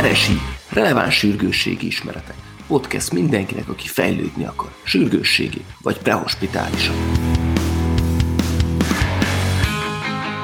RSI, releváns sürgősségi ismeretek. Podcast mindenkinek, aki fejlődni akar, sürgősségi vagy prehospitálisan.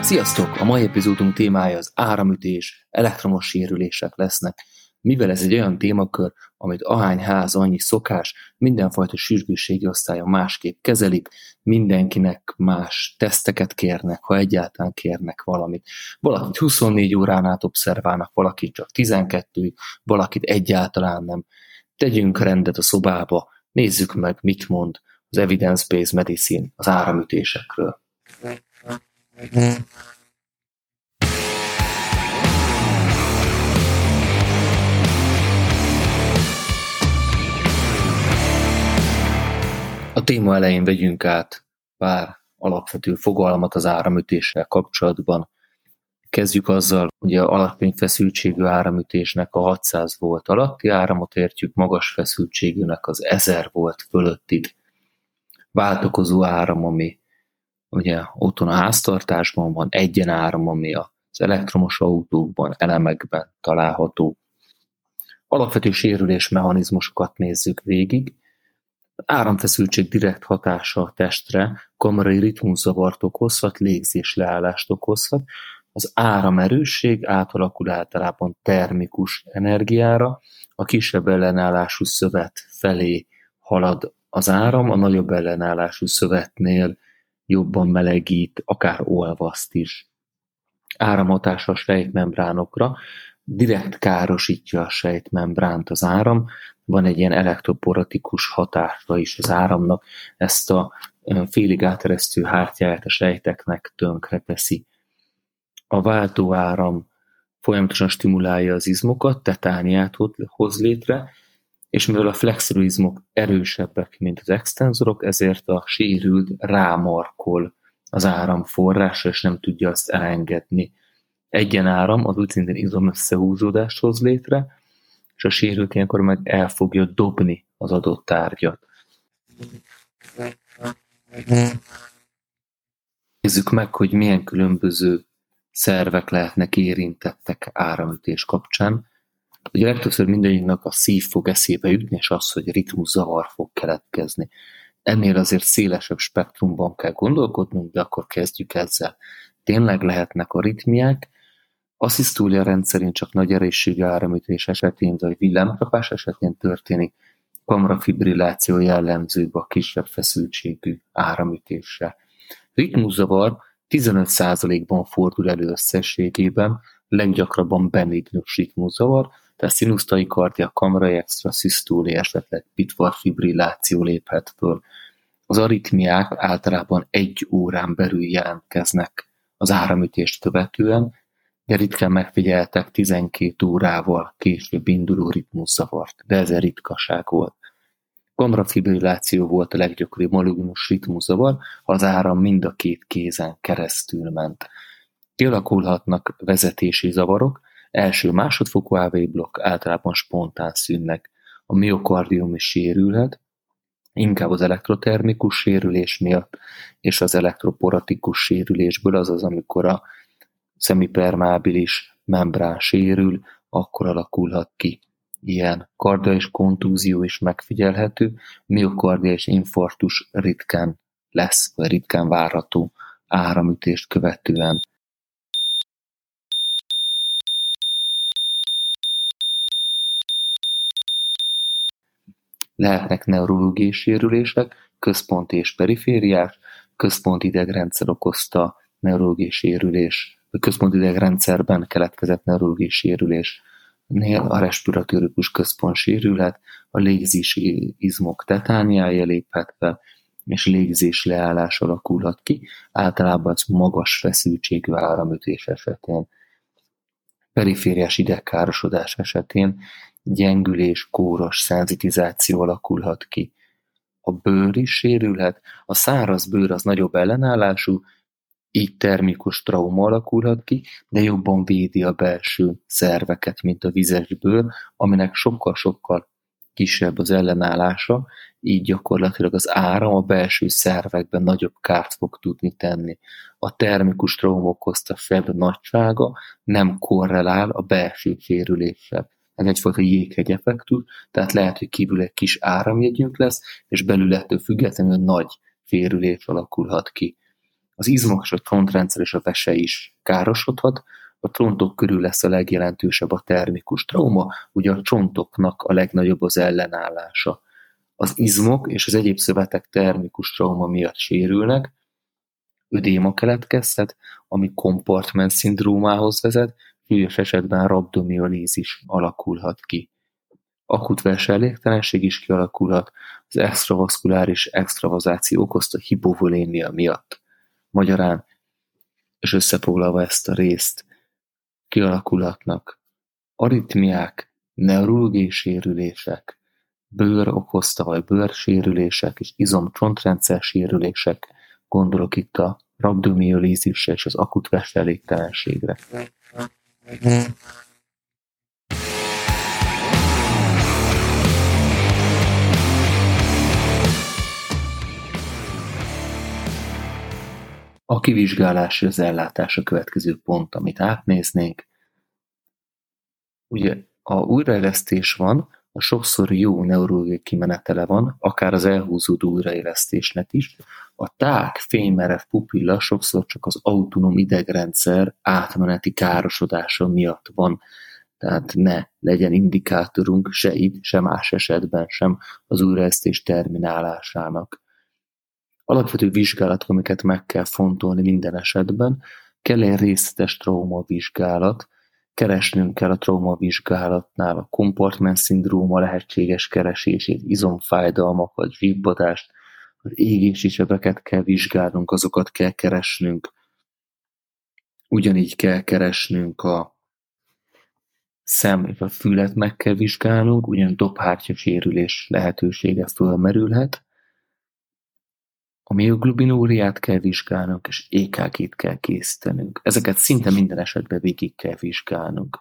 Sziasztok! A mai epizódunk témája az áramütés, elektromos sérülések lesznek. Mivel ez egy olyan témakör, amit ahány ház, annyi szokás, mindenfajta sürgősségi osztályon másképp kezelik, mindenkinek más teszteket kérnek, ha egyáltalán kérnek valamit. Valakit 24 órán át obszerválnak, valakit csak 12 valakit egyáltalán nem. Tegyünk rendet a szobába, nézzük meg, mit mond az evidence-based medicine az áramütésekről. A téma elején vegyünk át pár alapvető fogalmat az áramütéssel kapcsolatban. Kezdjük azzal, hogy a alacsony feszültségű áramütésnek a 600 volt alatti áramot értjük, magas feszültségűnek az 1000 volt fölöttit. Váltokozó áram, ami ugye otthon a háztartásban van, egyen áram, ami az elektromos autókban, elemekben található. Alapvető sérülés mechanizmusokat nézzük végig, Áramfeszültség direkt hatása a testre kamarai ritmuszavart okozhat, légzésleállást okozhat. Az áramerősség átalakul általában termikus energiára, a kisebb ellenállású szövet felé halad az áram, a nagyobb ellenállású szövetnél jobban melegít, akár olvaszt is. Áramhatása a sejtmembránokra direkt károsítja a sejtmembránt az áram, van egy ilyen elektroporatikus hatása is az áramnak, ezt a félig áteresztő hártyáját a sejteknek tönkre teszi. A váltóáram folyamatosan stimulálja az izmokat, tetániát hoz létre, és mivel a flexorizmok erősebbek, mint az extenzorok, ezért a sérült rámarkol az áram forrásra, és nem tudja azt elengedni. Egyen áram az úgy szintén izom összehúzódást hoz létre, és a sérült ilyenkor meg el fogja dobni az adott tárgyat. Nézzük meg, hogy milyen különböző szervek lehetnek érintettek áramütés kapcsán. Ugye legtöbbször mindegyiknek a szív fog eszébe jutni, és az, hogy ritmuszavar fog keletkezni. Ennél azért szélesebb spektrumban kell gondolkodnunk, de akkor kezdjük ezzel. Tényleg lehetnek a ritmiák, Asszisztólia rendszerint csak nagy erősségű áramütés esetén vagy villámcsapás esetén történik, kamrafibrilláció jellemzőbb a kisebb feszültségű áramütéssel. Ritmuszavar 15%-ban fordul elő összességében, leggyakrabban benignus ritmuszavar, tehát szinusztai kardia, kamrai extraszisztóli, esetleg pitvar fibrilláció léphet föl. Az aritmiák általában egy órán belül jelentkeznek az áramütést követően, ritkán megfigyeltek 12 órával később induló ritmuszavart, de ez egy ritkaság volt. Kamrafibrilláció volt a leggyakoribb malignus ritmuszavar, ha az áram mind a két kézen keresztül ment. Kialakulhatnak vezetési zavarok, első-másodfokú AV blokk általában spontán szűnnek. A miokardium is sérülhet, inkább az elektrotermikus sérülés miatt, és az elektroporatikus sérülésből, azaz amikor a szemipermábilis membrán sérül, akkor alakulhat ki ilyen kardiális kontúzió is megfigyelhető, miokardiális infarktus ritkán lesz, vagy ritkán várható áramütést követően. Lehetnek neurológiai sérülések, központi és perifériás, központi idegrendszer okozta neurológiai sérülés a központi idegrendszerben keletkezett neurológiai sérülésnél a respiratórikus központ sérülhet, a légzési izmok tetániája léphet és légzés leállás alakulhat ki, általában az magas feszültségű áramütés esetén. Perifériás idegkárosodás esetén gyengülés, kóros szenzitizáció alakulhat ki. A bőr is sérülhet, a száraz bőr az nagyobb ellenállású, így termikus trauma alakulhat ki, de jobban védi a belső szerveket, mint a vizes bőr, aminek sokkal-sokkal kisebb az ellenállása, így gyakorlatilag az áram a belső szervekben nagyobb kárt fog tudni tenni. A termikus trauma okozta febb nagysága nem korrelál a belső sérüléssel. ez egyfajta jéghegy effektus, tehát lehet, hogy kívül egy kis áramjegyünk lesz, és belül ettől függetlenül nagy férülés alakulhat ki. Az izmok és a csontrendszer és a vese is károsodhat, a csontok körül lesz a legjelentősebb a termikus trauma, ugye a csontoknak a legnagyobb az ellenállása. Az izmok és az egyéb szövetek termikus trauma miatt sérülnek, ödéma keletkezhet, ami kompartment szindrómához vezet, súlyos esetben rabdomiolízis alakulhat ki. Akut elégtelenség is kialakulhat az extravaszkuláris extravazáció okozta hipovolémia miatt. Magyarán, és összefoglalva ezt a részt, kialakulhatnak aritmiák, neurológiai sérülések, bőr okozta vagy bőrsérülések és izom-csontrendszer sérülések, gondolok itt a rabdomiolízisre és az akut elégtelenségre. A kivizsgálás és az ellátás a következő pont, amit átnéznénk. Ugye, a újraélesztés van, a sokszor jó neurológiai kimenetele van, akár az elhúzódó újraélesztésnek is. A tág, fénymerev pupilla sokszor csak az autonóm idegrendszer átmeneti károsodása miatt van. Tehát ne legyen indikátorunk se itt, se más esetben sem az újraélesztés terminálásának. Alapvető vizsgálatok, amiket meg kell fontolni minden esetben, kell egy részletes traumavizsgálat, keresnünk kell a traumavizsgálatnál a kompartment szindróma lehetséges keresését, izomfájdalmakat, zsibbadást, az égési sebeket kell vizsgálnunk, azokat kell keresnünk. Ugyanígy kell keresnünk a szem és a fület meg kell vizsgálnunk, ugyan dobhártya sérülés lehetősége fölmerülhet, a mioglobinúriát kell vizsgálnunk, és EKG-t kell készítenünk. Ezeket szinte minden esetben végig kell vizsgálnunk.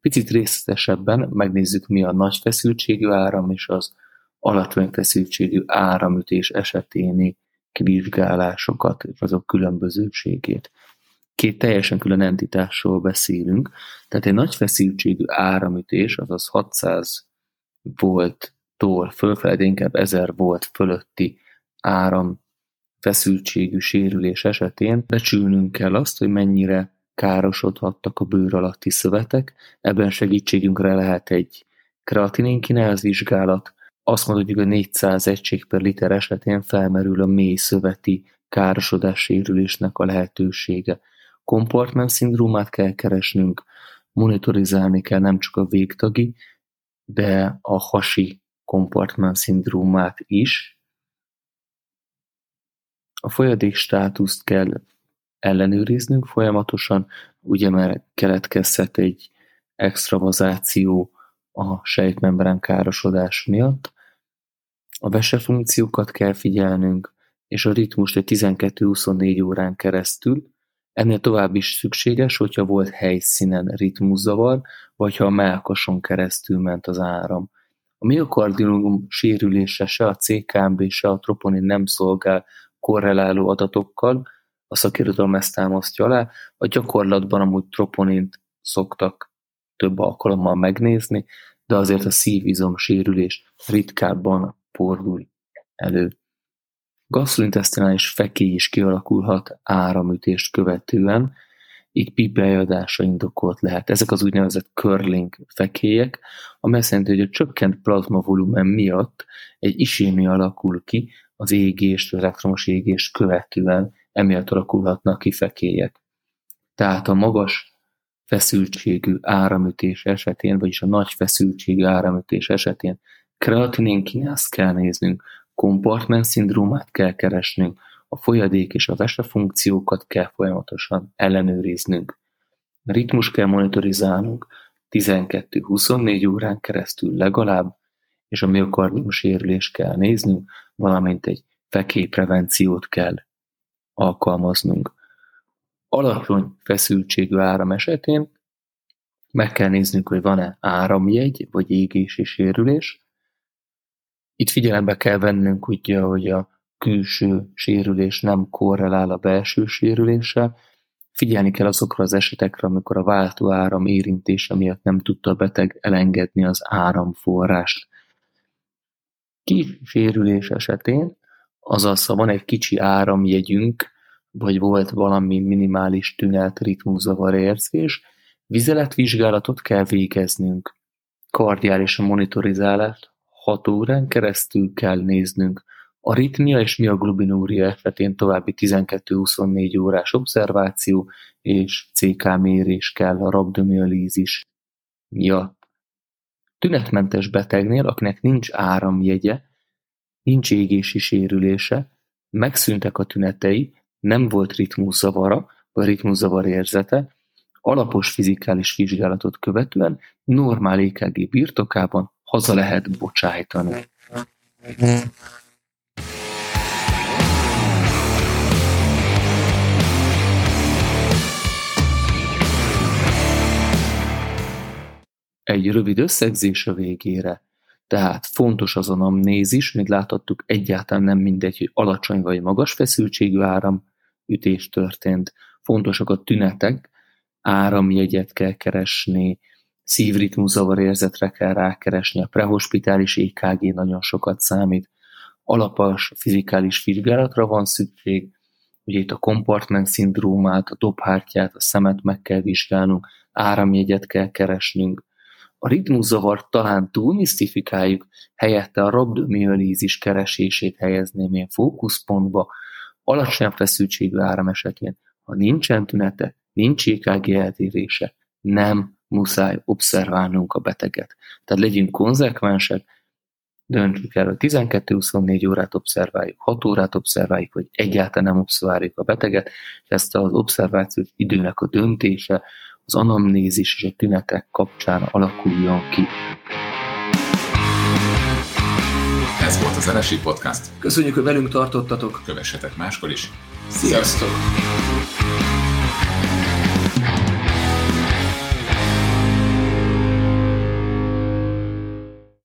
Picit részletesebben megnézzük, mi a nagy feszültségű áram és az alacsony feszültségű áramütés eseténi kivizsgálásokat és azok különbözőségét. Két teljesen külön entitásról beszélünk, tehát egy nagy feszültségű áramütés, azaz 600 volttól fölfelé, inkább 1000 volt fölötti áram feszültségű sérülés esetén becsülnünk kell azt, hogy mennyire károsodhattak a bőr alatti szövetek. Ebben segítségünkre lehet egy kreatininkinez vizsgálat. Azt mondjuk, hogy 400 egység per liter esetén felmerül a mély szöveti károsodás sérülésnek a lehetősége. Compartment szindrómát kell keresnünk, monitorizálni kell nem csak a végtagi, de a hasi compartment szindrómát is, a folyadék státuszt kell ellenőriznünk folyamatosan, ugye mert keletkezhet egy extravazáció a sejtmembrán károsodás miatt. A vesefunkciókat kell figyelnünk, és a ritmust egy 12-24 órán keresztül. Ennél tovább is szükséges, hogyha volt helyszínen ritmuszavar, vagy ha a melkason keresztül ment az áram. A miokardium sérülése se a CKMB, se a troponin nem szolgál korreláló adatokkal, a szakirodalom ezt támasztja alá, a gyakorlatban amúgy troponint szoktak több alkalommal megnézni, de azért a szívizom sérülés ritkábban fordul elő. Gastrointestinális fekély is kialakulhat áramütést követően, így pipejadása indokolt lehet. Ezek az úgynevezett curling fekélyek, amely szerint, hogy a csökkent plazmavolumen miatt egy isémia alakul ki, az égést, az elektromos égést követően emiatt alakulhatnak ki fekélyek. Tehát a magas feszültségű áramütés esetén, vagyis a nagy feszültségű áramütés esetén kreatininkinázt kell néznünk, kompartment szindrómát kell keresnünk, a folyadék és a vese funkciókat kell folyamatosan ellenőriznünk. Ritmus kell monitorizálnunk 12-24 órán keresztül legalább, és a miokardium sérülést kell néznünk, valamint egy fekélyprevenciót kell alkalmaznunk. Alacsony feszültségű áram esetén meg kell néznünk, hogy van-e áramjegy, vagy égési sérülés. Itt figyelembe kell vennünk ugye, hogy a külső sérülés nem korrelál a belső sérüléssel, Figyelni kell azokra az esetekre, amikor a váltó áram érintése miatt nem tudta a beteg elengedni az áramforrást. Kísérülés esetén, azaz ha van egy kicsi áramjegyünk, vagy volt valami minimális tünet, ritmuszavar érzés, vizeletvizsgálatot kell végeznünk. Kardiális monitorizálást 6 órán keresztül kell néznünk. A ritmia és mioglobinúria esetén további 12-24 órás obszerváció és CK mérés kell a rabdomialízis miatt. Tünetmentes betegnél, akinek nincs áramjegye, nincs égési sérülése, megszűntek a tünetei, nem volt ritmuszavara, vagy ritmuszavar érzete, alapos fizikális vizsgálatot követően normál EKG birtokában haza lehet bocsájtani. Egy rövid összegzés a végére. Tehát fontos az anamnézis, mint láthattuk, egyáltalán nem mindegy, hogy alacsony vagy magas feszültségű áramütés történt. Fontosak a tünetek, áramjegyet kell keresni, szívritmuszavar érzetre kell rákeresni, a prehospitális EKG nagyon sokat számít, alapos fizikális vizsgálatra van szükség, ugye itt a compartment szindrómát, a dobhártyát, a szemet meg kell vizsgálnunk, áramjegyet kell keresnünk, a ritmuszavart talán túlmisztifikáljuk, helyette a rabdomiolízis keresését helyezném én fókuszpontba, alacsonyabb feszültségű áram esetén, ha nincsen tünete, nincs EKG eltérése, nem muszáj obszerválnunk a beteget. Tehát legyünk konzekvensek, döntsük el, hogy 12-24 órát obszerváljuk, 6 órát obszerváljuk, vagy egyáltalán nem obszerváljuk a beteget, és ezt az obszervációs időnek a döntése az anamnézis és a tünetek kapcsán alakuljon ki. Ez volt az RSI Podcast. Köszönjük, hogy velünk tartottatok. Kövessetek máskor is. Sziasztok! Sziasztok.